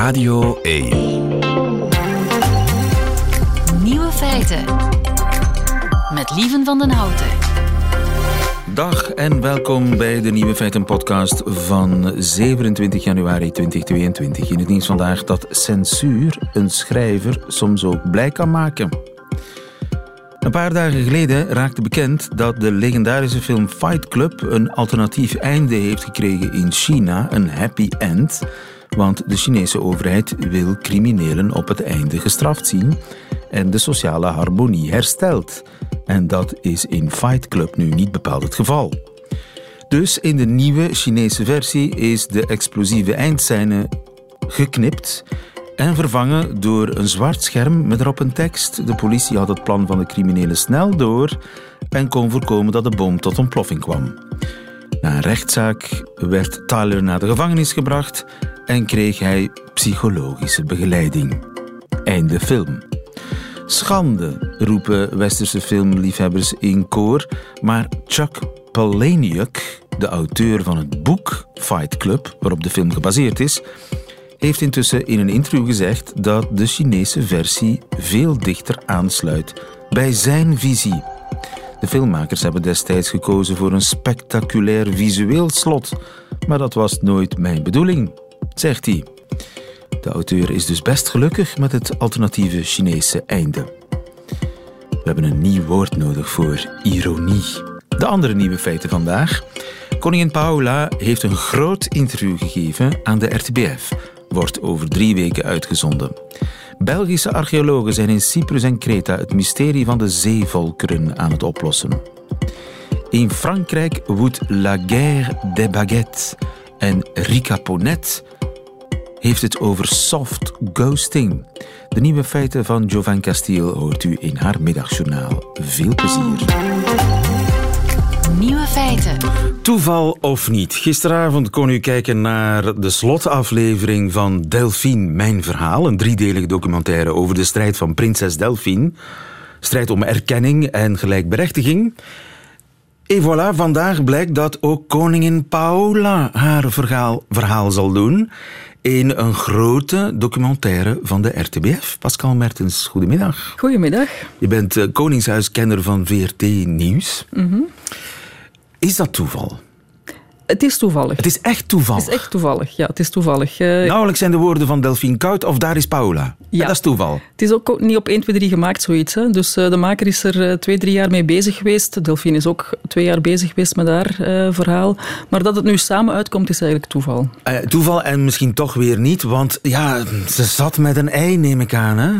Radio 1. Nieuwe feiten. Met Lieven van den Houten. Dag en welkom bij de Nieuwe Feiten podcast van 27 januari 2022. In het nieuws vandaag dat censuur een schrijver soms ook blij kan maken. Een paar dagen geleden raakte bekend dat de legendarische film Fight Club een alternatief einde heeft gekregen in China, een happy end. Want de Chinese overheid wil criminelen op het einde gestraft zien en de sociale harmonie herstelt. En dat is in Fight Club nu niet bepaald het geval. Dus in de nieuwe Chinese versie is de explosieve eindscène geknipt en vervangen door een zwart scherm met erop een tekst. De politie had het plan van de criminelen snel door en kon voorkomen dat de bom tot ontploffing kwam. Na een rechtszaak werd Tyler naar de gevangenis gebracht en kreeg hij psychologische begeleiding. Einde film. Schande, roepen westerse filmliefhebbers in koor, maar Chuck Palahniuk, de auteur van het boek Fight Club, waarop de film gebaseerd is, heeft intussen in een interview gezegd dat de Chinese versie veel dichter aansluit bij zijn visie. De filmmakers hebben destijds gekozen voor een spectaculair visueel slot, maar dat was nooit mijn bedoeling, zegt hij. De auteur is dus best gelukkig met het alternatieve Chinese einde. We hebben een nieuw woord nodig voor ironie. De andere nieuwe feiten vandaag. Koningin Paula heeft een groot interview gegeven aan de RTBF. Wordt over drie weken uitgezonden. Belgische archeologen zijn in Cyprus en Kreta het mysterie van de zeevolkeren aan het oplossen. In Frankrijk woedt La Guerre des Baguettes en Rika Ponet heeft het over soft ghosting. De nieuwe feiten van Jovan Castiel hoort u in haar middagjournaal. Veel plezier. Nieuwe feiten. Toeval of niet? Gisteravond kon u kijken naar de slotaflevering van Delphine, Mijn Verhaal. Een driedelige documentaire over de strijd van prinses Delphine. Strijd om erkenning en gelijkberechtiging. En voilà, vandaag blijkt dat ook koningin Paola haar verhaal, verhaal zal doen in een grote documentaire van de RTBF. Pascal Mertens, goedemiddag. Goedemiddag. Je bent uh, koningshuiskenner van VRT Nieuws. Mhm. Is dat toeval? Het is toevallig. Het is echt toevallig? Het is echt toevallig, ja. Het is toevallig. Uh, Nauwelijks zijn de woorden van Delphine Kout of daar is Paula. Ja. dat is toeval. Het is ook niet op 1, 2, 3 gemaakt, zoiets. Hè. Dus uh, de maker is er uh, twee, drie jaar mee bezig geweest. Delphine is ook twee jaar bezig geweest met haar verhaal. Maar dat het nu samen uitkomt, is eigenlijk toeval. toeval en misschien toch weer niet, want ja, ze zat met een ei, neem ik aan, hè?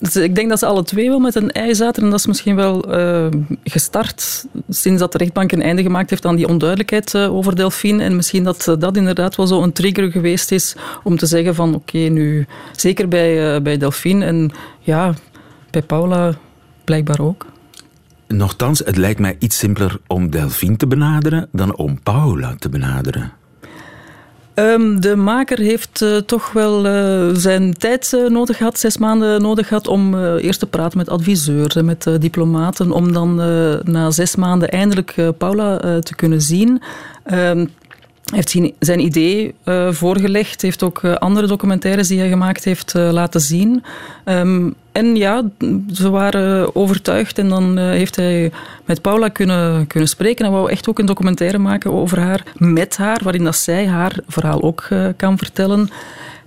Dus ik denk dat ze alle twee wel met een ei zaten. En dat is misschien wel uh, gestart sinds dat de rechtbank een einde gemaakt heeft aan die onduidelijkheid over Delphine. En misschien dat uh, dat inderdaad wel zo een trigger geweest is om te zeggen van oké, nu zeker bij, bij Delphine en ja, bij Paula blijkbaar ook. Nochtans, het lijkt mij iets simpeler om Delphine te benaderen dan om Paula te benaderen. Um, de maker heeft uh, toch wel uh, zijn tijd uh, nodig gehad, zes maanden nodig gehad, om eerst te praten met adviseurs en met diplomaten, om dan na zes maanden eindelijk Paula te kunnen zien. Um, heeft zijn idee voorgelegd, heeft ook andere documentaires die hij gemaakt heeft laten zien. Um, en ja, ze waren overtuigd en dan heeft hij met Paula kunnen, kunnen spreken. En wou echt ook een documentaire maken over haar, met haar, waarin dat zij haar verhaal ook kan vertellen.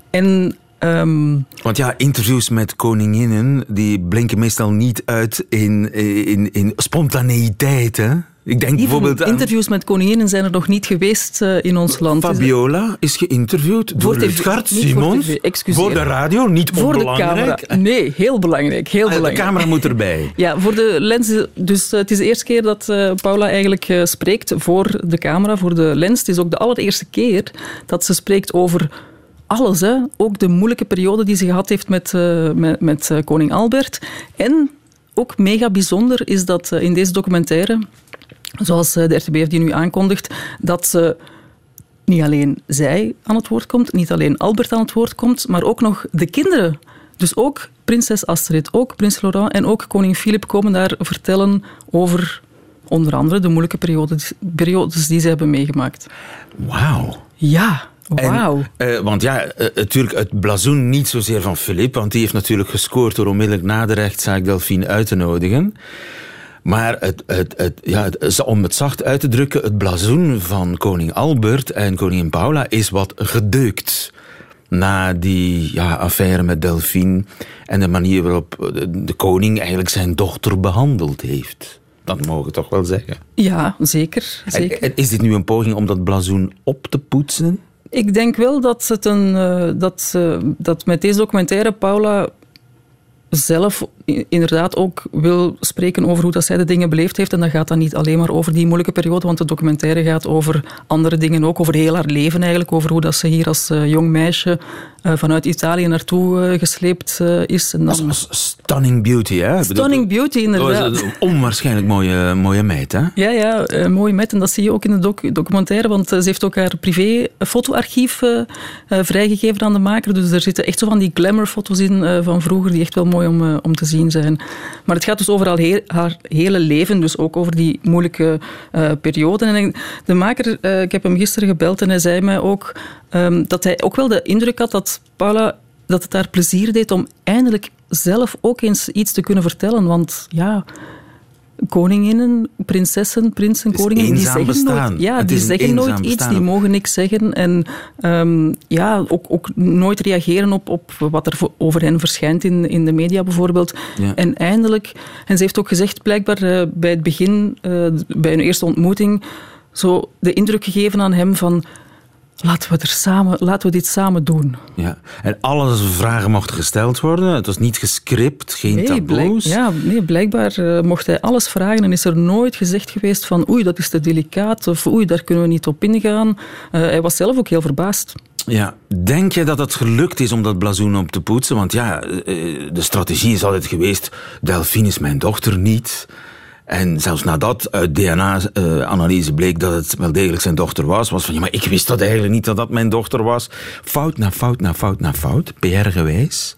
En Um, Want ja, interviews met koninginnen die blinken meestal niet uit in, in, in spontaneïteit. Hè? Ik denk bijvoorbeeld aan... Interviews met koninginnen zijn er nog niet geweest uh, in ons land. Fabiola is geïnterviewd door Lutgard Simons. Voor, voor, de radio, niet voor de camera. Nee, heel belangrijk. Heel belangrijk. De camera moet erbij. Ja, voor de lens. Dus uh, het is de eerste keer dat uh, Paula eigenlijk spreekt voor de camera, voor de lens. Het is ook de allereerste keer dat ze spreekt over alles. Hè. Ook de moeilijke periode die ze gehad heeft met, met, met koning Albert. En ook mega bijzonder is dat in deze documentaire, zoals de RTBF die nu aankondigt, dat ze niet alleen zij aan het woord komt, niet alleen Albert aan het woord komt, maar ook nog de kinderen. Dus ook prinses Astrid, ook prins Laurent en ook koning Filip komen daar vertellen over onder andere de moeilijke periodes, periodes die ze hebben meegemaakt. Wauw. Ja, Wauw. Uh, want ja, uh, natuurlijk het blazoen niet zozeer van Filip, want die heeft natuurlijk gescoord door onmiddellijk na de rechtszaak Delphine uit te nodigen. Maar het, het, het, ja, om het zacht uit te drukken, het blazoen van koning Albert en koningin Paula is wat gedeukt. Na die ja, affaire met Delphine en de manier waarop de koning eigenlijk zijn dochter behandeld heeft. Dat mogen we toch wel zeggen. Ja, zeker. zeker. En, is dit nu een poging om dat blazoen op te poetsen? Ik denk wel dat, het een, uh, dat, uh, dat met deze documentaire Paula zelf inderdaad ook wil spreken over hoe dat zij de dingen beleefd heeft. En dat gaat dan niet alleen maar over die moeilijke periode, want de documentaire gaat over andere dingen ook, over heel haar leven eigenlijk, over hoe dat ze hier als uh, jong meisje uh, vanuit Italië naartoe uh, gesleept is. En dan... Stunning beauty, hè? Stunning beauty, inderdaad. Onwaarschijnlijk mooie, mooie meid, hè? Ja, ja, mooie meid. En dat zie je ook in de doc documentaire, want ze heeft ook haar privé fotoarchief vrijgegeven aan de maker. Dus er zitten echt zo van die glamour-foto's in van vroeger, die echt wel mooi om, om te zien zijn. Maar het gaat dus over heel, haar hele leven, dus ook over die moeilijke uh. En de maker, uh, ik heb hem gisteren gebeld en hij zei mij ook um, dat hij ook wel de indruk had dat Paula dat het haar plezier deed om eindelijk zelf ook eens iets te kunnen vertellen. Want ja, koninginnen, prinsessen, prinsen, koningen, die zeggen nooit, ja, die zeggen nooit iets, die mogen niks zeggen en um, ja, ook, ook nooit reageren op, op wat er over hen verschijnt in, in de media bijvoorbeeld. Ja. En eindelijk, en ze heeft ook gezegd blijkbaar uh, bij het begin, uh, bij een eerste ontmoeting, zo de indruk gegeven aan hem van Laten we, er samen, laten we dit samen doen. Ja. En alle vragen mochten gesteld worden. Het was niet gescript, geen nee, taboes. ja, nee, blijkbaar uh, mocht hij alles vragen en is er nooit gezegd geweest van oei, dat is te delicaat of oei, daar kunnen we niet op ingaan. Uh, hij was zelf ook heel verbaasd. Ja, denk je dat het gelukt is om dat blazoen op te poetsen? Want ja, eh, de strategie is altijd geweest, Delphine is mijn dochter niet. En zelfs nadat uit DNA-analyse bleek dat het wel degelijk zijn dochter was, was van ja, maar ik wist dat eigenlijk niet dat dat mijn dochter was. Fout na fout na fout na fout, PR-gewijs.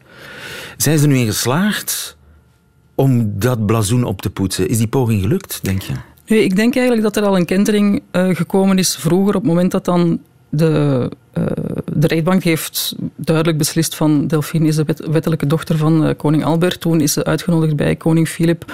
Zijn ze nu in geslaagd om dat blazoen op te poetsen? Is die poging gelukt, denk je? Nee, ik denk eigenlijk dat er al een kentering uh, gekomen is vroeger, op het moment dat dan de, uh, de rechtbank heeft duidelijk beslist van Delphine is de wet, wettelijke dochter van koning Albert. Toen is ze uitgenodigd bij koning Filip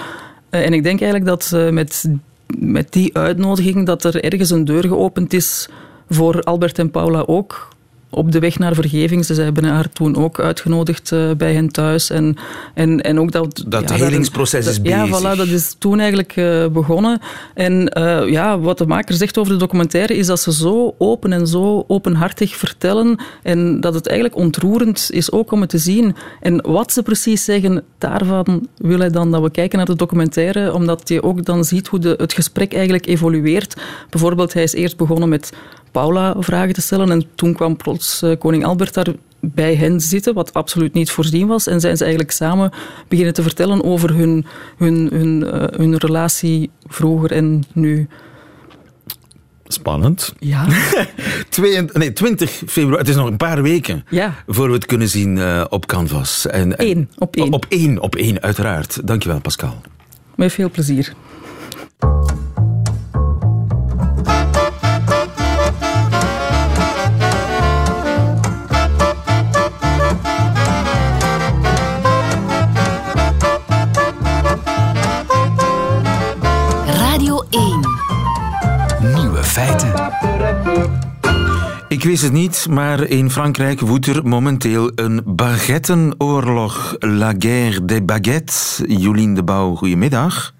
en ik denk eigenlijk dat uh, met, met die uitnodiging dat er ergens een deur geopend is voor Albert en Paula ook op de weg naar vergeving. Ze hebben haar toen ook uitgenodigd uh, bij hen thuis. En, en, en ook dat... Dat ja, helingsproces is bezig. Ja, voilà, dat is toen eigenlijk uh, begonnen. En uh, ja, wat de maker zegt over de documentaire is dat ze zo open en zo openhartig vertellen en dat het eigenlijk ontroerend is ook om het te zien. En wat ze precies zeggen, daarvan wil hij dan dat we kijken naar de documentaire, omdat je ook dan ziet hoe de, het gesprek eigenlijk evolueert. Bijvoorbeeld, hij is eerst begonnen met Paula vragen te stellen. En toen kwam plots koning Albert daar bij hen zitten, wat absoluut niet voorzien was. En zijn ze eigenlijk samen beginnen te vertellen over hun, hun, hun, uh, hun relatie vroeger en nu. Spannend. Ja. Twee, nee, 20 februari, het is nog een paar weken ja. voor we het kunnen zien uh, op Canvas. En, en, Eén, op één. Op één, op één, uiteraard. Dankjewel, Pascal. Met veel plezier. Ik wist het niet, maar in Frankrijk woedt er momenteel een baguettenoorlog. La guerre des baguettes. Jolien de Bouw, goedemiddag.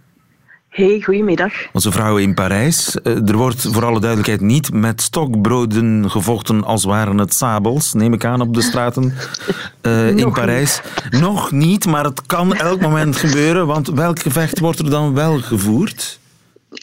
Hey, goedemiddag. Onze vrouwen in Parijs. Eh, er wordt voor alle duidelijkheid niet met stokbroden gevochten als waren het sabels, neem ik aan, op de straten uh, in Parijs. Niet. Nog niet, maar het kan elk moment gebeuren, want welk gevecht wordt er dan wel gevoerd?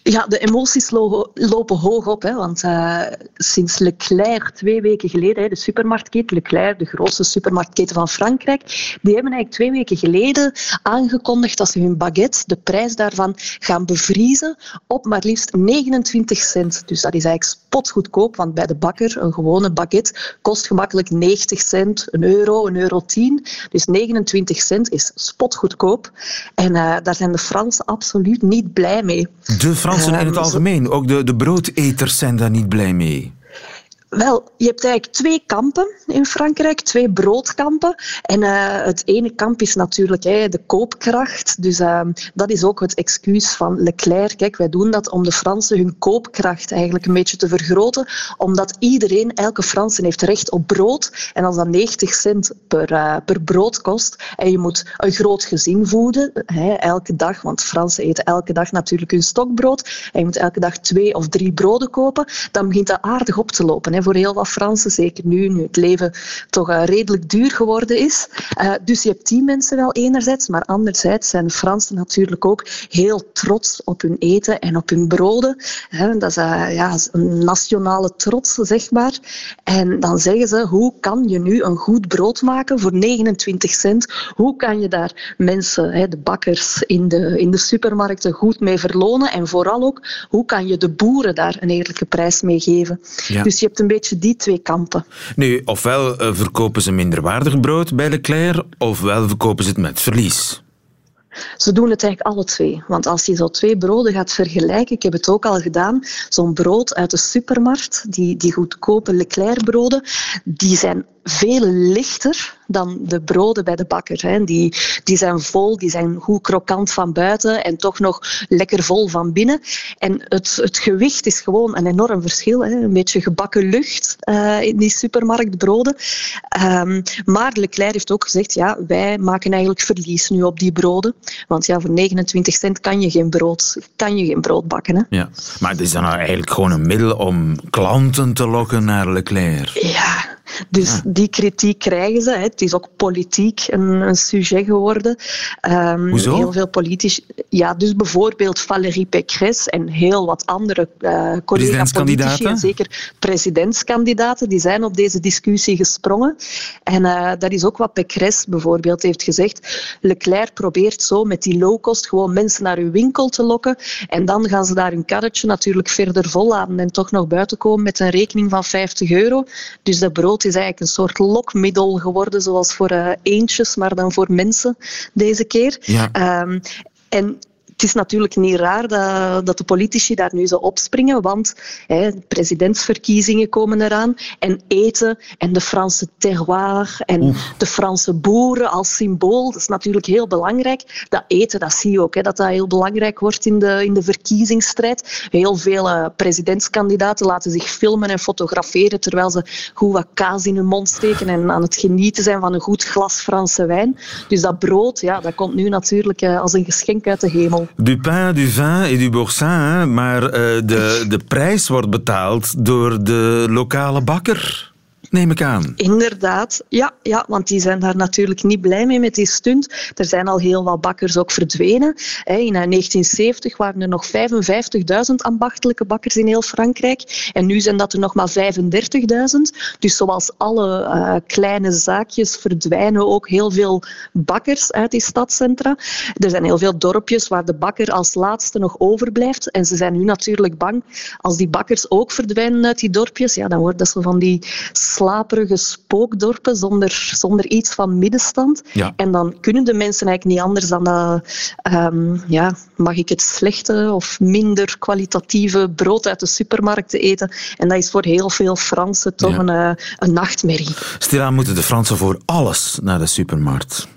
Ja, de emoties lopen hoog op. Hè, want uh, sinds Leclerc twee weken geleden, de supermarktketen Leclerc, de grootste supermarktketen van Frankrijk, die hebben eigenlijk twee weken geleden aangekondigd dat ze hun baguette, de prijs daarvan, gaan bevriezen op maar liefst 29 cent. Dus dat is eigenlijk spotgoedkoop, want bij de bakker, een gewone baguette, kost gemakkelijk 90 cent, een euro, een euro 10. Dus 29 cent is spotgoedkoop. En uh, daar zijn de Fransen absoluut niet blij mee. De in het algemeen, ook de, de broodeters zijn daar niet blij mee. Wel, je hebt eigenlijk twee kampen in Frankrijk, twee broodkampen. En uh, het ene kamp is natuurlijk de koopkracht. Dus uh, dat is ook het excuus van Leclerc. Kijk, wij doen dat om de Fransen hun koopkracht eigenlijk een beetje te vergroten. Omdat iedereen, elke Fransen heeft recht op brood. En als dat 90 cent per, uh, per brood kost en je moet een groot gezin voeden, elke dag, want Fransen eten elke dag natuurlijk hun stokbrood. En je moet elke dag twee of drie broden kopen. Dan begint dat aardig op te lopen voor heel wat Fransen, zeker nu, nu het leven toch uh, redelijk duur geworden is. Uh, dus je hebt die mensen wel enerzijds, maar anderzijds zijn Fransen natuurlijk ook heel trots op hun eten en op hun broden. Hè, dat is uh, ja, een nationale trots, zeg maar. En dan zeggen ze, hoe kan je nu een goed brood maken voor 29 cent? Hoe kan je daar mensen, hè, de bakkers in de, in de supermarkten, goed mee verlonen? En vooral ook, hoe kan je de boeren daar een eerlijke prijs mee geven? Ja. Dus je hebt een beetje die twee kampen. Nu, ofwel uh, verkopen ze minderwaardig brood bij Leclerc, ofwel verkopen ze het met verlies. Ze doen het eigenlijk alle twee. Want als je zo twee broden gaat vergelijken, ik heb het ook al gedaan, zo'n brood uit de supermarkt, die, die goedkope Leclerc-broden, die zijn veel lichter dan de broden bij de bakker. Hè. Die, die zijn vol, die zijn goed krokant van buiten en toch nog lekker vol van binnen. En het, het gewicht is gewoon een enorm verschil. Hè. Een beetje gebakken lucht uh, in die supermarktbroden. Um, maar Leclerc heeft ook gezegd, ja, wij maken eigenlijk verlies nu op die broden. Want ja, voor 29 cent kan je geen brood, kan je geen brood bakken. Hè. Ja, maar het is dan nou eigenlijk gewoon een middel om klanten te lokken naar Leclerc. Ja, dus ja. die kritiek krijgen ze. Hè. Het is ook politiek een, een sujet geworden. Um, Hoezo? Heel veel politici. Ja, dus bijvoorbeeld Valérie Pécresse en heel wat andere uh, collega-politici, en zeker presidentskandidaten, die zijn op deze discussie gesprongen. En uh, dat is ook wat Pécresse bijvoorbeeld heeft gezegd. Leclerc probeert zo met die low-cost gewoon mensen naar hun winkel te lokken. En dan gaan ze daar hun karretje natuurlijk verder volladen en toch nog buiten komen met een rekening van 50 euro. Dus dat brood is eigenlijk een soort lokmiddel geworden, zoals voor uh, eendjes, maar dan voor mensen deze keer. Ja. Um, en het is natuurlijk niet raar dat, dat de politici daar nu zo opspringen, want hè, presidentsverkiezingen komen eraan en eten en de Franse terroir en Oef. de Franse boeren als symbool, dat is natuurlijk heel belangrijk. Dat eten, dat zie je ook, hè, dat dat heel belangrijk wordt in de, in de verkiezingsstrijd. Heel veel uh, presidentskandidaten laten zich filmen en fotograferen terwijl ze goed wat kaas in hun mond steken en aan het genieten zijn van een goed glas Franse wijn. Dus dat brood, ja, dat komt nu natuurlijk uh, als een geschenk uit de hemel. Du pain, du vin et du boursin, maar uh, de, de prijs wordt betaald door de lokale bakker neem ik aan. Inderdaad, ja, ja, want die zijn daar natuurlijk niet blij mee met die stunt. Er zijn al heel wat bakkers ook verdwenen. In 1970 waren er nog 55.000 ambachtelijke bakkers in heel Frankrijk. En nu zijn dat er nog maar 35.000. Dus zoals alle uh, kleine zaakjes verdwijnen ook heel veel bakkers uit die stadcentra. Er zijn heel veel dorpjes waar de bakker als laatste nog overblijft. En ze zijn nu natuurlijk bang als die bakkers ook verdwijnen uit die dorpjes. Ja, dan wordt dat zo van die slaperige spookdorpen zonder, zonder iets van middenstand. Ja. En dan kunnen de mensen eigenlijk niet anders dan dat, um, ja, mag ik het slechte of minder kwalitatieve brood uit de supermarkten eten. En dat is voor heel veel Fransen toch ja. een, uh, een nachtmerrie. Stilaan moeten de Fransen voor alles naar de supermarkt.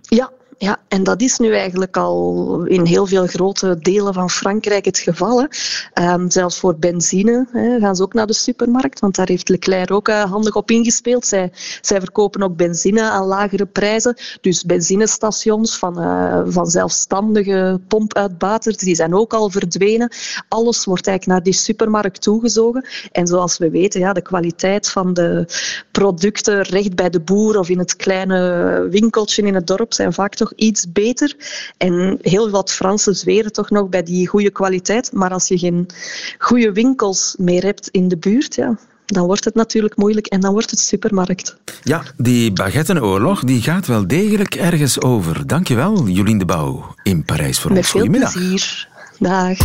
Ja, ja, en dat is nu eigenlijk al in heel veel grote delen van Frankrijk het geval. Um, zelfs voor benzine hè, gaan ze ook naar de supermarkt, want daar heeft Leclerc ook uh, handig op ingespeeld. Zij, zij verkopen ook benzine aan lagere prijzen. Dus benzinestations van, uh, van zelfstandige pompuitbaters, die zijn ook al verdwenen. Alles wordt eigenlijk naar die supermarkt toegezogen. En zoals we weten, ja, de kwaliteit van de producten recht bij de boer of in het kleine winkeltje in het dorp zijn vaak toch iets beter. En heel wat Fransen zweren toch nog bij die goede kwaliteit. Maar als je geen goede winkels meer hebt in de buurt, ja, dan wordt het natuurlijk moeilijk en dan wordt het supermarkt. Ja, die baguettenoorlog die gaat wel degelijk ergens over. Dankjewel, Jolien de Bouw in Parijs voor Met ons. veel Goedemiddag. plezier. Dag.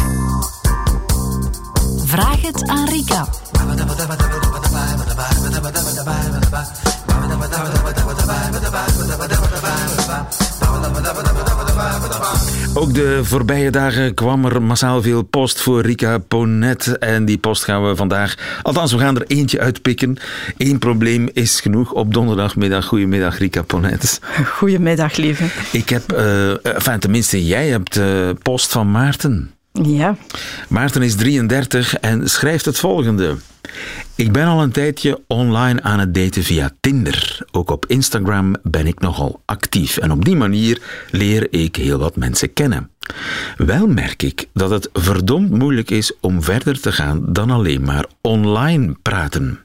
Vraag het aan Rika. Ook de voorbije dagen kwam er massaal veel post voor Rika Ponet. En die post gaan we vandaag, althans we gaan er eentje uitpikken. Eén probleem is genoeg op donderdagmiddag. Goedemiddag Rika Ponet. Goedemiddag lieve. Ik heb, uh, enfin tenminste jij hebt uh, post van Maarten. Ja. Maarten is 33 en schrijft het volgende. Ik ben al een tijdje online aan het daten via Tinder. Ook op Instagram ben ik nogal actief en op die manier leer ik heel wat mensen kennen. Wel merk ik dat het verdomd moeilijk is om verder te gaan dan alleen maar online praten.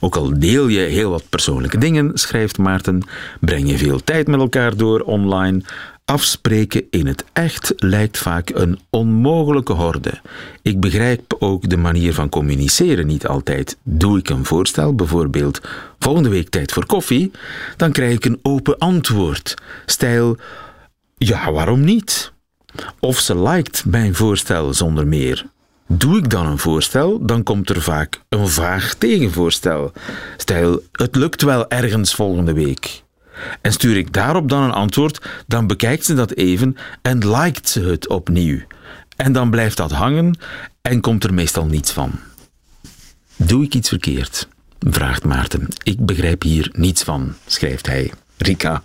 Ook al deel je heel wat persoonlijke dingen, schrijft Maarten, breng je veel tijd met elkaar door online, Afspreken in het echt lijkt vaak een onmogelijke horde. Ik begrijp ook de manier van communiceren niet altijd. Doe ik een voorstel, bijvoorbeeld volgende week tijd voor koffie, dan krijg ik een open antwoord. Stijl, ja, waarom niet? Of ze liked mijn voorstel zonder meer. Doe ik dan een voorstel, dan komt er vaak een vaag tegenvoorstel. Stijl, het lukt wel ergens volgende week. En stuur ik daarop dan een antwoord, dan bekijkt ze dat even en liked ze het opnieuw. En dan blijft dat hangen en komt er meestal niets van. Doe ik iets verkeerd? vraagt Maarten. Ik begrijp hier niets van, schrijft hij. Rika.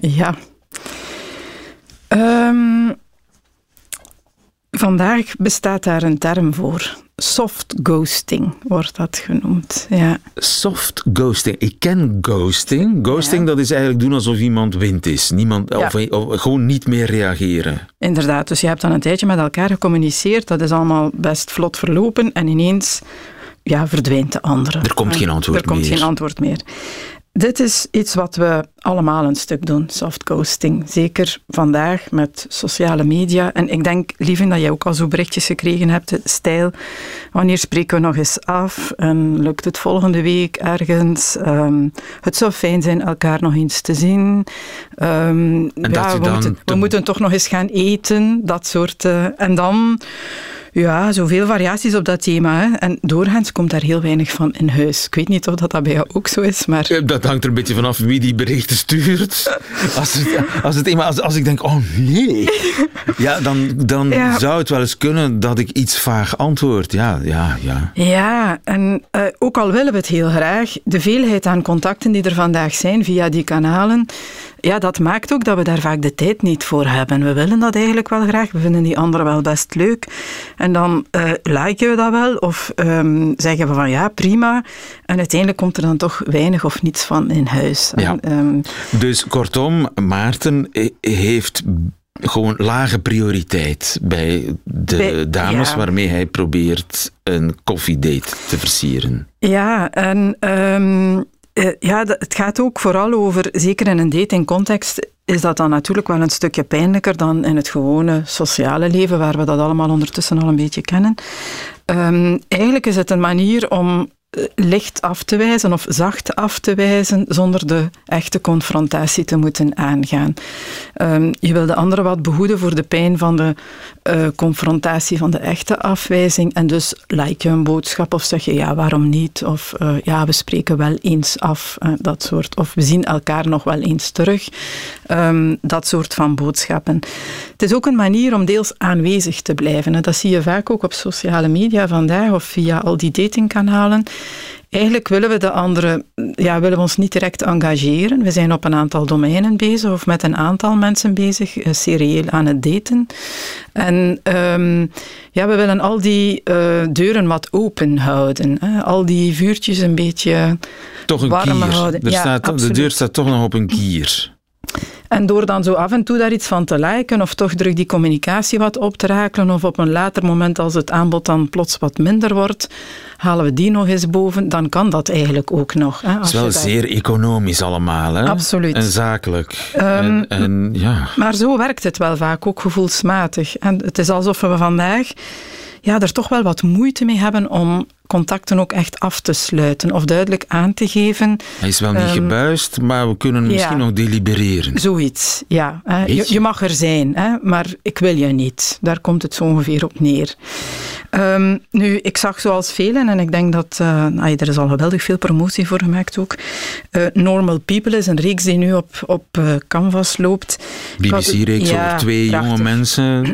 Ja. Um, vandaag bestaat daar een term voor. Soft ghosting wordt dat genoemd. Ja. Soft ghosting. Ik ken ghosting. Ghosting, dat is eigenlijk doen alsof iemand wind is. Niemand, of, of, gewoon niet meer reageren. Inderdaad. Dus je hebt dan een tijdje met elkaar gecommuniceerd. Dat is allemaal best vlot verlopen. En ineens ja, verdwijnt de andere. Er komt geen antwoord meer. Er komt geen antwoord meer. Dit is iets wat we allemaal een stuk doen, soft ghosting. Zeker vandaag met sociale media. En ik denk, lieve, dat jij ook al zo berichtjes gekregen hebt, stijl. Wanneer spreken we nog eens af? En lukt het volgende week ergens? Um, het zou fijn zijn elkaar nog eens te zien. Um, ja, we, moeten, we moeten toch nog eens gaan eten, dat soort. Uh, en dan ja, zoveel variaties op dat thema. Hè. En doorgaans komt daar heel weinig van in huis. Ik weet niet of dat, dat bij jou ook zo is, maar... Dat hangt er een beetje vanaf wie die berichten stuurt. Als, het, als, het, als, als ik denk, oh nee, ja, dan, dan zou het wel eens kunnen dat ik iets vaag antwoord. Ja, ja, ja. Ja, en uh, ook al willen we het heel graag, de veelheid aan contacten die er vandaag zijn via die kanalen, ja, dat maakt ook dat we daar vaak de tijd niet voor hebben. We willen dat eigenlijk wel graag, we vinden die anderen wel best leuk. En dan uh, liken we dat wel of um, zeggen we van ja, prima. En uiteindelijk komt er dan toch weinig of niets van in huis. Ja. um, dus kortom, Maarten heeft gewoon lage prioriteit bij de dames waarmee hij probeert een koffiedate te versieren. Ja, en um, uh, ja, het gaat ook vooral over, zeker in een datingcontext, is dat dan natuurlijk wel een stukje pijnlijker dan in het gewone sociale leven, waar we dat allemaal ondertussen al een beetje kennen. Um, eigenlijk is het een manier om licht af te wijzen of zacht af te wijzen zonder de echte confrontatie te moeten aangaan. Um, je wil de andere wat behoeden voor de pijn van de uh, confrontatie, van de echte afwijzing. En dus like je een boodschap of zeg je ja, waarom niet? Of uh, ja, we spreken wel eens af, dat soort. Of we zien elkaar nog wel eens terug. Um, dat soort van boodschappen. Het is ook een manier om deels aanwezig te blijven. Dat zie je vaak ook op sociale media vandaag of via al die datingkanalen. Eigenlijk willen we de anderen, ja, willen we ons niet direct engageren. We zijn op een aantal domeinen bezig of met een aantal mensen bezig, uh, serieel aan het daten. En um, ja, we willen al die uh, deuren wat open houden. Hè. Al die vuurtjes een beetje toch een warm kier. houden. Er ja, staat, de deur staat toch nog op een kier. En door dan zo af en toe daar iets van te liken of toch terug die communicatie wat op te rakelen of op een later moment als het aanbod dan plots wat minder wordt, halen we die nog eens boven, dan kan dat eigenlijk ook nog. Hè, het is wel zeer economisch allemaal. Hè? Absoluut. En zakelijk. Um, en, en, ja. Maar zo werkt het wel vaak, ook gevoelsmatig. En het is alsof we vandaag ja, er toch wel wat moeite mee hebben om contacten ook echt af te sluiten of duidelijk aan te geven. Hij is wel niet Ehm, gebuist, maar we kunnen misschien ja. nog delibereren. Zoiets, ja. Hè. Weet Je, mag er zijn, hè, maar ik wil je niet. Daar komt het zo ongeveer op neer. Ehm, nu, ik zag zoals velen, en ik denk dat eh, ai, er is al geweldig veel promotie voor gemaakt ook. eh, Normal People is een reeks die nu op, op eh, Canvas loopt. BBC-reeks Ja, over twee prachtig. jonge mensen eh,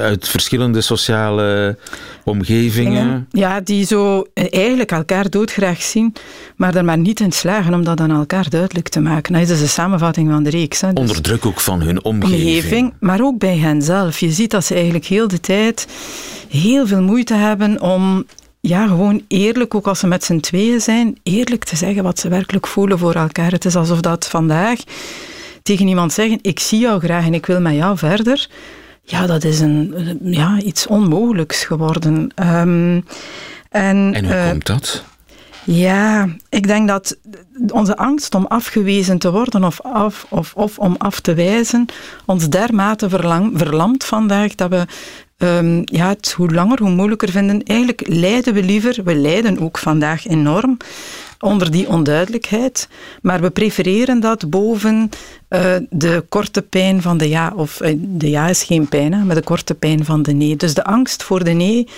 uit verschillende sociale omgevingen. Ja, die zo eh, eigenlijk elkaar doodgraag zien, maar er maar niet in slagen om dat aan elkaar duidelijk te maken. Dat is de samenvatting van de reeks. Hè. Dus- Onder druk ook van hun omgeving. omgeving, maar ook bij hen zelf. Je ziet dat ze eigenlijk heel de tijd heel veel moeite hebben om ja, gewoon eerlijk, ook als ze met z'n tweeën zijn, eerlijk te zeggen wat ze werkelijk voelen voor elkaar. Het is alsof dat vandaag tegen iemand zeggen, ik zie jou graag en ik wil met jou verder. Ja, dat is een, ja, iets onmogelijks geworden. Ehm, en, En hoe eh, komt dat? ja, ik denk dat onze angst om afgewezen te worden of, af, of, of om af te wijzen ons dermate verlang, verlamt vandaag dat we ehm, ja, het hoe langer hoe moeilijker vinden. Eigenlijk lijden we liever, we lijden ook vandaag enorm onder die onduidelijkheid, maar we prefereren dat boven eh, de korte pijn van de ja, of eh, de ja is geen pijn, hè, maar de korte pijn van de nee. Dus de angst voor de nee,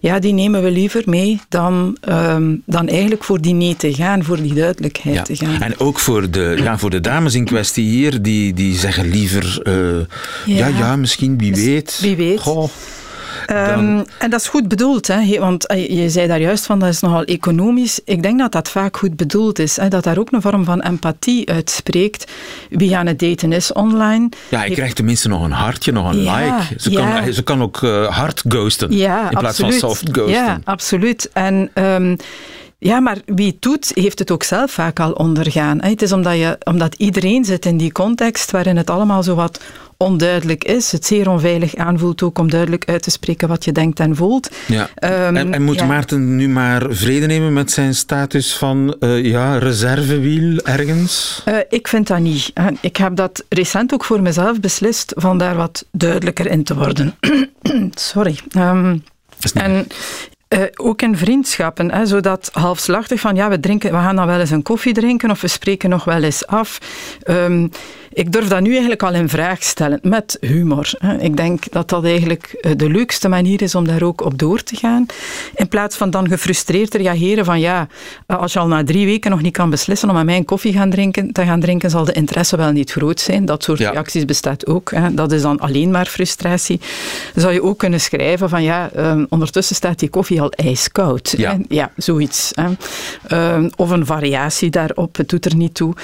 ja, die nemen we liever mee dan, ehm, dan eigenlijk voor die nee te gaan, voor die duidelijkheid Ja. te gaan. En ook voor de, ja, voor de dames in kwestie hier, die, die zeggen liever, eh, ja. Ja. ja, misschien, wie weet. wie weet. Goh, Ehm, en dat is goed bedoeld, hè? Want eh, je zei daar juist van dat is nogal economisch. Ik denk dat dat vaak goed bedoeld is, hè? dat daar ook een vorm van empathie uitspreekt. Wie aan het daten is online. ja, hij krijgt tenminste nog een hartje, nog een Ja, like. Ze, ja. kan, ze kan ook eh, hard ghosten, Ja, in plaats absoluut. van soft ghosten. Ja, absoluut. En ehm, ja, maar wie het doet, heeft het ook zelf vaak al ondergaan. Het is omdat, je, omdat iedereen zit in die context waarin het allemaal zo wat onduidelijk is. Het zeer onveilig aanvoelt ook om duidelijk uit te spreken wat je denkt en voelt. Ja. Ehm, en, en moet ja. Maarten nu maar vrede nemen met zijn status van eh, ja, reservewiel ergens? Eh, ik vind dat niet. hè. Ik heb dat recent ook voor mezelf beslist van daar wat duidelijker in te worden. Sorry. Ehm, en eh, ook in vriendschappen, hè, zodat halfslachtig van ja, we, drinken, we gaan dan wel eens een koffie drinken of we spreken nog wel eens af. Ehm, ik durf dat nu eigenlijk al in vraag stellen, met humor. Ik denk dat dat eigenlijk eh, de leukste manier is om daar ook op door te gaan. In plaats van dan gefrustreerd te reageren van ja, eh, als je al na drie weken nog niet kan beslissen om met mij een koffie gaan drinken, te gaan drinken, zal de interesse wel niet groot zijn. Dat soort Ja. reacties bestaat ook. Dat is dan alleen maar frustratie. Dan zou je ook kunnen schrijven van ja, ehm, ondertussen staat die koffie al ijskoud. Ja. ja zoiets. Ehm, of een variatie daarop, het doet er niet toe.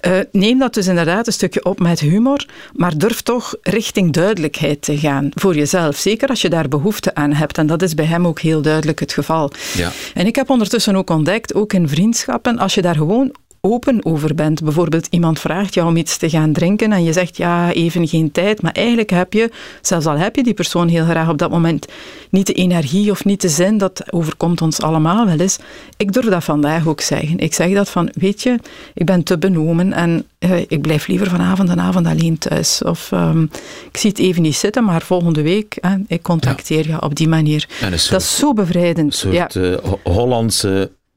Eh, neem dat dus inderdaad een stukje op met humor, maar durf toch richting duidelijkheid te gaan voor jezelf. Zeker als je daar behoefte aan hebt. En dat is bij hem ook heel duidelijk het geval. Ja. En ik heb ondertussen ook ontdekt, ook in vriendschappen, als je daar gewoon open over bent. Bijvoorbeeld iemand vraagt jou om iets te gaan drinken en je zegt ja, even geen tijd, maar eigenlijk heb je, zelfs al heb je die persoon heel graag op dat moment, niet de energie of niet de zin, dat overkomt ons allemaal wel eens. Ik durf dat vandaag ook zeggen. Ik zeg dat van, weet je, ik ben te benomen en eh, ik blijf liever vanavond en avond alleen thuis. Of ehm, ik zie het even niet zitten, maar volgende week, hè, ik contacteer je op die manier. Een soort, Dat is zo bevrijdend. soort ja. eh, Ho-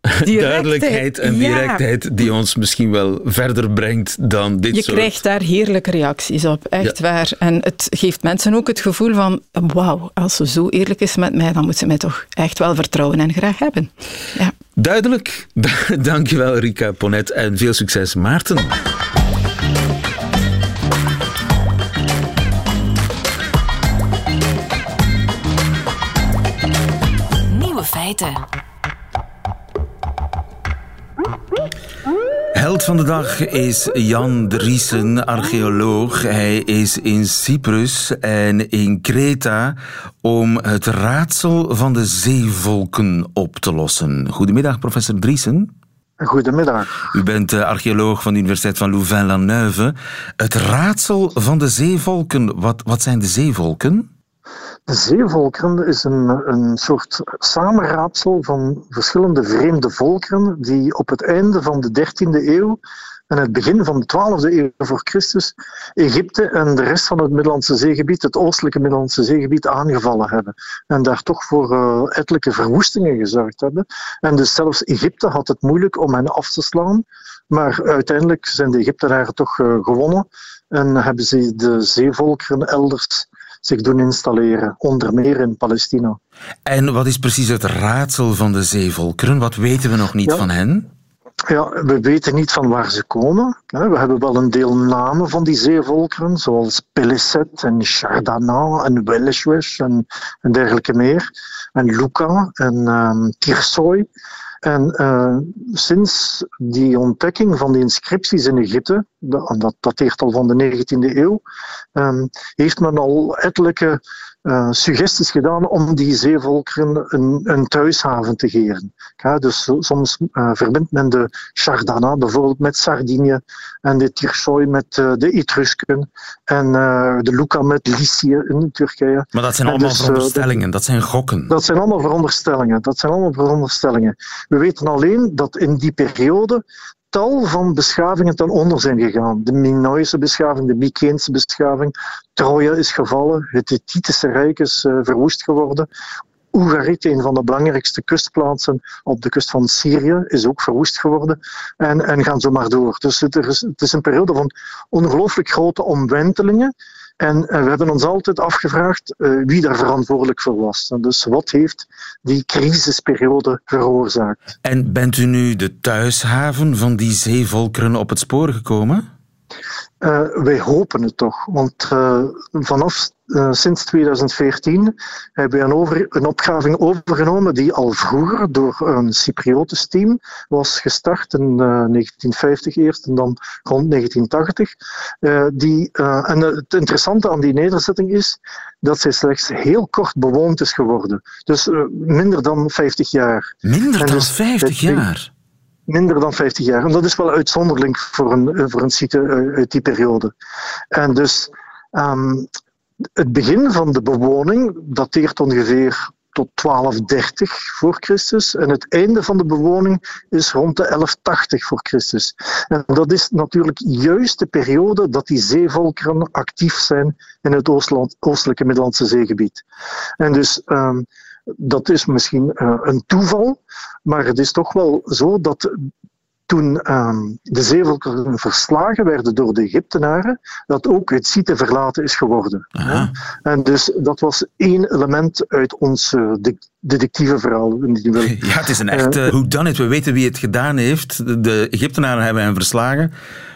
Duidelijkheid en ja. directheid die ons misschien wel verder brengt dan dit Je soort... krijgt daar heerlijke reacties op, echt waar. En het geeft mensen ook het gevoel van, wauw, als ze zo eerlijk is met mij, dan moet ze mij toch echt wel vertrouwen en graag hebben. Ja. Duidelijk. Dankjewel Rika Ponet en veel succes Maarten. Nieuwe feiten. Held van de dag is Jan Driesen, archeoloog. Hij is in Cyprus en in Kreta om het raadsel van de zeevolken op te lossen. Goedemiddag, professor Driesen. Goedemiddag. U bent eh, archeoloog van de Universiteit van Louvain-la-Neuve. Het raadsel van de zeevolken, wat, wat zijn de zeevolken? Zeevolkeren is een, een soort samenraapsel van verschillende vreemde volkeren die op het einde van de 13e eeuw en het begin van de 12e eeuw voor Christus Egypte en de rest van het Middellandse zeegebied, het oostelijke Middellandse zeegebied, aangevallen hebben. En daar toch voor uh, etelijke verwoestingen gezorgd hebben. En dus zelfs Egypte had het moeilijk om hen af te slaan. Maar uiteindelijk zijn de Egyptenaren toch uh, gewonnen en hebben ze de zeevolkeren elders zich doen installeren, onder meer in Palestina. En wat is precies het raadsel van de zeevolkeren? Wat weten we nog niet ja. van hen? Ja, we weten niet van waar ze komen. We hebben wel een deel namen van die zeevolkeren, zoals Pelisset en Chardana en Weleshwesh en, en dergelijke meer. En Luca en um, Tirsoi. En uh, sinds die ontdekking van de inscripties in Egypte, dat dateert al van de 19e eeuw, um, heeft men al etelijke uh, suggesties gedaan om die zeevolkeren een, een thuishaven te geven. Ja, dus soms uh, verbindt men de Chardana bijvoorbeeld met Sardinië en de Tirsoy met uh, de Etrusken en de Luca met Lycië in Turkije. Maar dat zijn allemaal dus, veronderstellingen, dat zijn gokken. Dat zijn allemaal veronderstellingen. Dat zijn allemaal veronderstellingen. We weten alleen dat in die periode tal van beschavingen ten onder zijn gegaan. De Minoïsche beschaving, de Mykeense beschaving. Troje is gevallen, het Hittitische Rijk is uh, verwoest geworden. Oegarit, een van de belangrijkste kustplaatsen op de kust van Syrië, is ook verwoest geworden. En, en gaan zo maar door. Dus het is een periode van ongelooflijk grote omwentelingen. En we hebben ons altijd afgevraagd uh, wie daar verantwoordelijk voor was. Dus wat heeft die crisisperiode veroorzaakt? En bent u nu de thuishaven van die zeevolkeren op het spoor gekomen? Uh, wij hopen het toch, want uh, vanaf uh, sinds 2014 hebben we een, over, een opgraving overgenomen die al vroeger door een Cypriotisch team was gestart in 1950 eerst en dan rond 1980. die, en het interessante aan die nederzetting is dat zij slechts heel kort bewoond is geworden. Dus minder dan 50 jaar. Minder dan dus, 50 jaar? Minder dan 50 jaar. En dat is wel uitzonderlijk voor een, voor een site uit die periode. En dus um, het begin van de bewoning dateert ongeveer tot 1230 voor Christus en het einde van de bewoning is rond de 1180 voor Christus. En dat is natuurlijk juist de periode dat die zeevolkeren actief zijn in het oostelijke Middellandse zeegebied. En dus um, dat is misschien uh, een toeval, maar het is toch wel zo dat toen uh, de zeevolkeren verslagen werden door de Egyptenaren, dat ook het site verlaten is geworden. Aha. En dus dat was één element uit ons uh, detectieve verhaal. Ja, het is een echt uh, hoe dan het. We weten wie het gedaan heeft. De Egyptenaren hebben hem verslagen.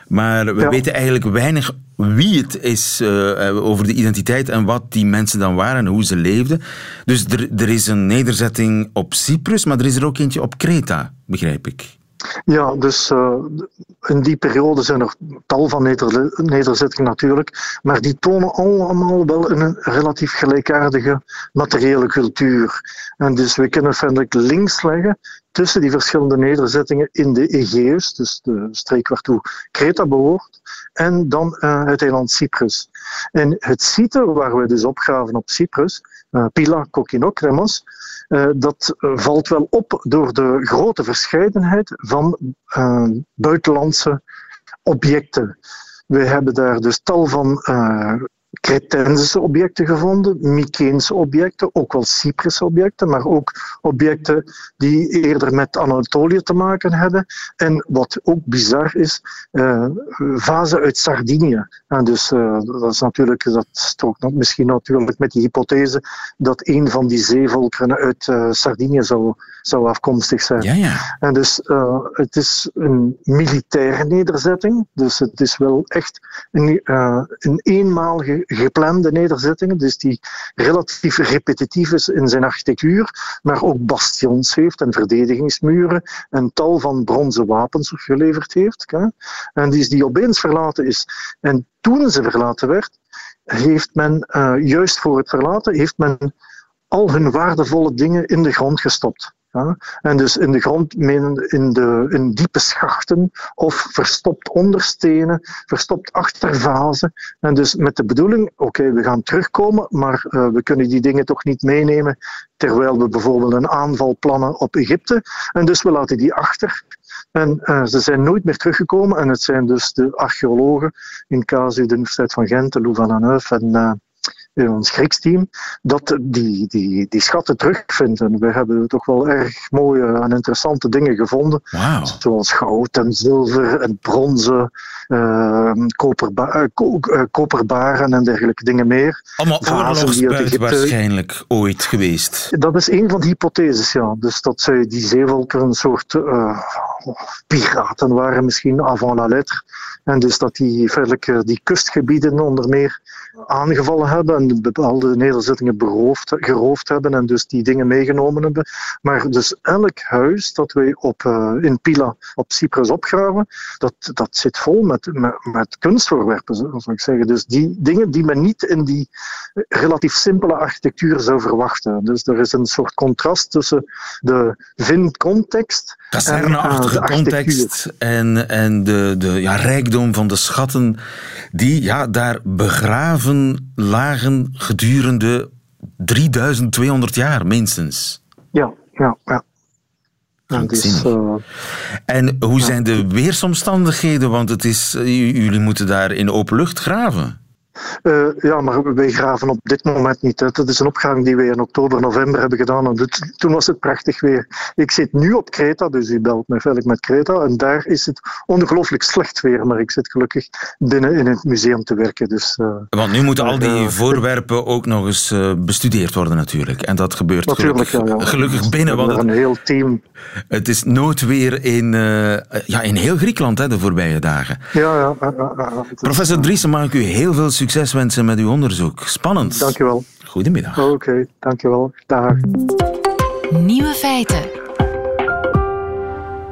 Maar we ja. weten eigenlijk weinig wie het is uh, over de identiteit en wat die mensen dan waren en hoe ze leefden. Dus er, er is een nederzetting op Cyprus, maar er is er ook eentje op Kreta, begrijp ik. Ja, dus uh, in die periode zijn er tal van neder nederzettingen natuurlijk, maar die tonen allemaal wel een relatief gelijkaardige materiële cultuur. En dus we kunnen feitelijk links leggen tussen die verschillende nederzettingen in de Egeus, dus de streek waartoe Kreta behoort, en dan uh, het eiland Cyprus. En het site waar we dus opgraven op Cyprus, uh, Pila Kokinokremos, uh, dat valt wel op door de grote verscheidenheid van buitenlandse objecten. We hebben daar dus tal van Cretensische objecten gevonden, Mykeense objecten, ook wel Cyprus objecten, maar ook objecten die eerder met Anatolië te maken hebben. En wat ook bizar is, uh, vazen uit Sardinië. En dus uh, dat is natuurlijk, dat strookt misschien natuurlijk met die hypothese dat een van die zeevolkeren uit uh, Sardinië zou, zou afkomstig zijn. Ja, ja. En dus het is een militaire nederzetting, dus het is wel echt een, een eenmalige geplande nederzettingen, dus die relatief repetitief is in zijn architectuur, maar ook bastions heeft en verdedigingsmuren en tal van bronzen wapens geleverd heeft. En die, die opeens verlaten is. En toen ze verlaten werd, heeft men, uh, juist voor het verlaten, heeft men al hun waardevolle dingen in de grond gestopt. En dus in de grond, in, de, in diepe schachten of verstopt onder stenen, verstopt achter vazen. En dus met de bedoeling, oké, we gaan terugkomen, maar uh, we kunnen die dingen toch niet meenemen terwijl we bijvoorbeeld een aanval plannen op Egypte. En dus we laten die achter. En uh, ze zijn nooit meer teruggekomen. En het zijn dus de archeologen in casu de Universiteit van Gent, de en Neuf en uh, in ons Grieks team, dat die, die, die schatten terugvinden. We hebben toch wel erg mooie en interessante dingen gevonden. Wow. Zoals goud en zilver en bronzen, uh, koperba uh, koperbaren en dergelijke dingen meer. Allemaal oorlogsbuit waarschijnlijk ooit geweest. Dat is een van de hypotheses, ja. Dus dat zij die zeewolken een soort uh, piraten waren, misschien avant la lettre. En dus dat die, verder, die kustgebieden onder meer aangevallen hebben en bepaalde nederzettingen beroofd, geroofd hebben en dus die dingen meegenomen hebben. Maar dus elk huis dat wij op, uh, in Pila op Cyprus opgraven, dat, dat zit vol met, met, met kunstvoorwerpen, zou ik zeggen. Dus die dingen die men niet in die relatief simpele architectuur zou verwachten. Dus er is een soort contrast tussen de Vin-context Kazerneachtige uh, context en, en de, de ja, rijkdom van de schatten die ja, daar begraven lagen gedurende 3200 jaar minstens. Ja, ja, ja. En, dus, uh, en hoe zijn de weersomstandigheden? Want het is, jullie moeten daar in open lucht graven. Uh, ja, maar wij graven op dit moment niet. Hè. Dat is een opgraving die we in oktober, november hebben gedaan. En toen was het prachtig weer. Ik zit nu op Kreta, dus u belt mij veilig met Kreta. En daar is het ongelooflijk slecht weer. Maar ik zit gelukkig binnen in het museum te werken. Dus, uh, Want nu moeten al die uh, voorwerpen ook nog eens bestudeerd worden natuurlijk. En dat gebeurt gelukkig, ja, ja. gelukkig binnen. Want het, een heel team. Het is noodweer in, ja, in heel Griekenland hè, de voorbije dagen. Ja, ja. Professor Driessen, mag ik u heel veel succes succes wensen met uw onderzoek. Spannend. Dankjewel. Goedemiddag. Oké, okay, dankjewel. Dag. Nieuwe feiten.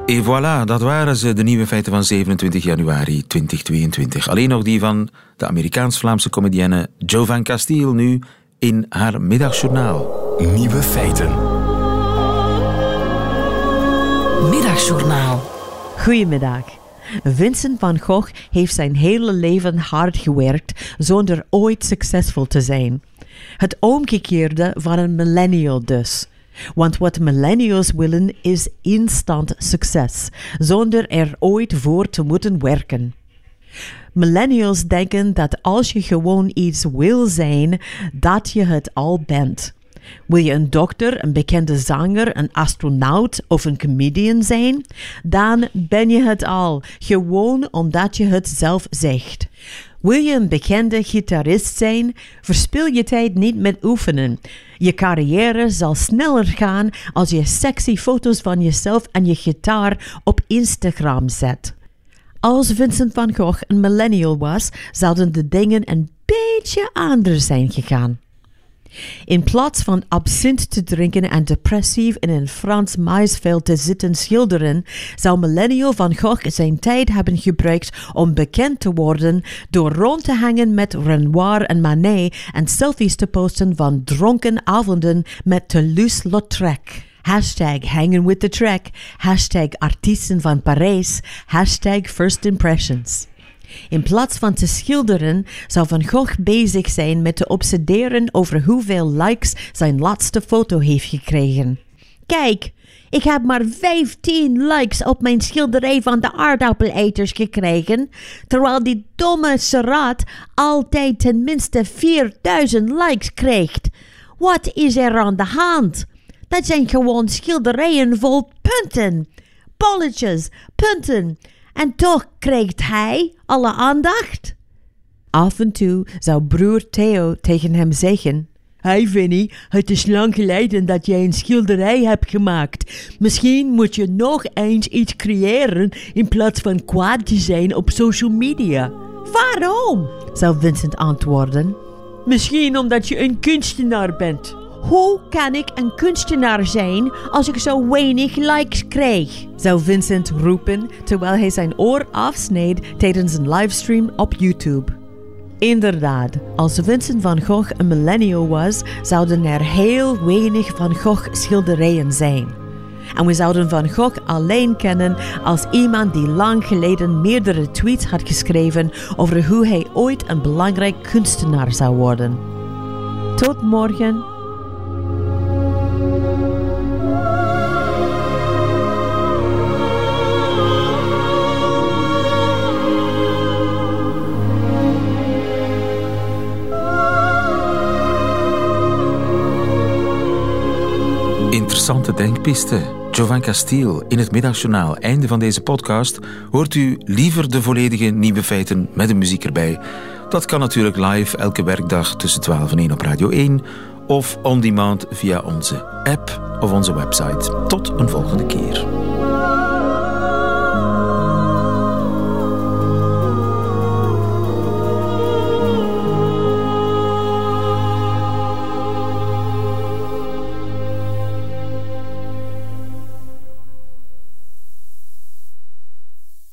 Et voilà, dat waren ze, de nieuwe feiten van 27 januari 2022. Alleen nog die van de Amerikaans-Vlaamse comedienne Jovan Castile nu in haar middagjournaal. Nieuwe feiten. Middagjournaal. Goedemiddag. Vincent van Gogh heeft zijn hele leven hard gewerkt zonder ooit succesvol te zijn. Het omgekeerde van een millennial dus. Want wat millennials willen is instant succes, zonder er ooit voor te moeten werken. Millennials denken dat als je gewoon iets wil zijn, dat je het al bent. Wil je een dokter, een bekende zanger, een astronaut of een comedian zijn? Dan ben je het al, gewoon omdat je het zelf zegt. Wil je een bekende gitarist zijn? Verspil je tijd niet met oefenen. Je carrière zal sneller gaan als je sexy foto's van jezelf en je gitaar op Instagram zet. Als Vincent van Gogh een millennial was, zouden de dingen een beetje anders zijn gegaan. In plaats van absint te drinken en depressief in een Frans maisveld te zitten schilderen, zou millennial van Gogh zijn tijd hebben gebruikt om bekend te worden door rond te hangen met Renoir en Manet en selfies te posten van dronken avonden met Toulouse-Lautrec. Hashtag hanging with the track. Hashtag artiesten van Parijs. Hashtag first impressions. In plaats van te schilderen, zou Van Gogh bezig zijn met te obsederen over hoeveel likes zijn laatste foto heeft gekregen. Kijk, ik heb maar 15 likes op mijn schilderij van de aardappeleters gekregen, terwijl die domme Serat altijd tenminste 4000 likes krijgt. Wat is er aan de hand? Dat zijn gewoon schilderijen vol punten. Bolletjes, punten. En toch krijgt hij alle aandacht. Af en toe zou broer Theo tegen hem zeggen: Hey Vinnie, het is lang geleden dat jij een schilderij hebt gemaakt. Misschien moet je nog eens iets creëren in plaats van kwaad te zijn op social media. Waarom? zou Vincent antwoorden. Misschien omdat je een kunstenaar bent. Hoe kan ik een kunstenaar zijn als ik zo weinig likes krijg? Zou Vincent roepen terwijl hij zijn oor afsneed tijdens een livestream op YouTube. Inderdaad, als Vincent van Gogh een millennial was, zouden er heel weinig van Gogh schilderijen zijn. En we zouden Van Gogh alleen kennen als iemand die lang geleden meerdere tweets had geschreven over hoe hij ooit een belangrijk kunstenaar zou worden. Tot morgen. Denkpiste. Jovan Castiel in het middagjournaal. Einde van deze podcast. Hoort u liever de volledige nieuwe feiten met de muziek erbij? Dat kan natuurlijk live elke werkdag tussen 12 en 1 op Radio 1 of on demand via onze app of onze website. Tot een volgende keer.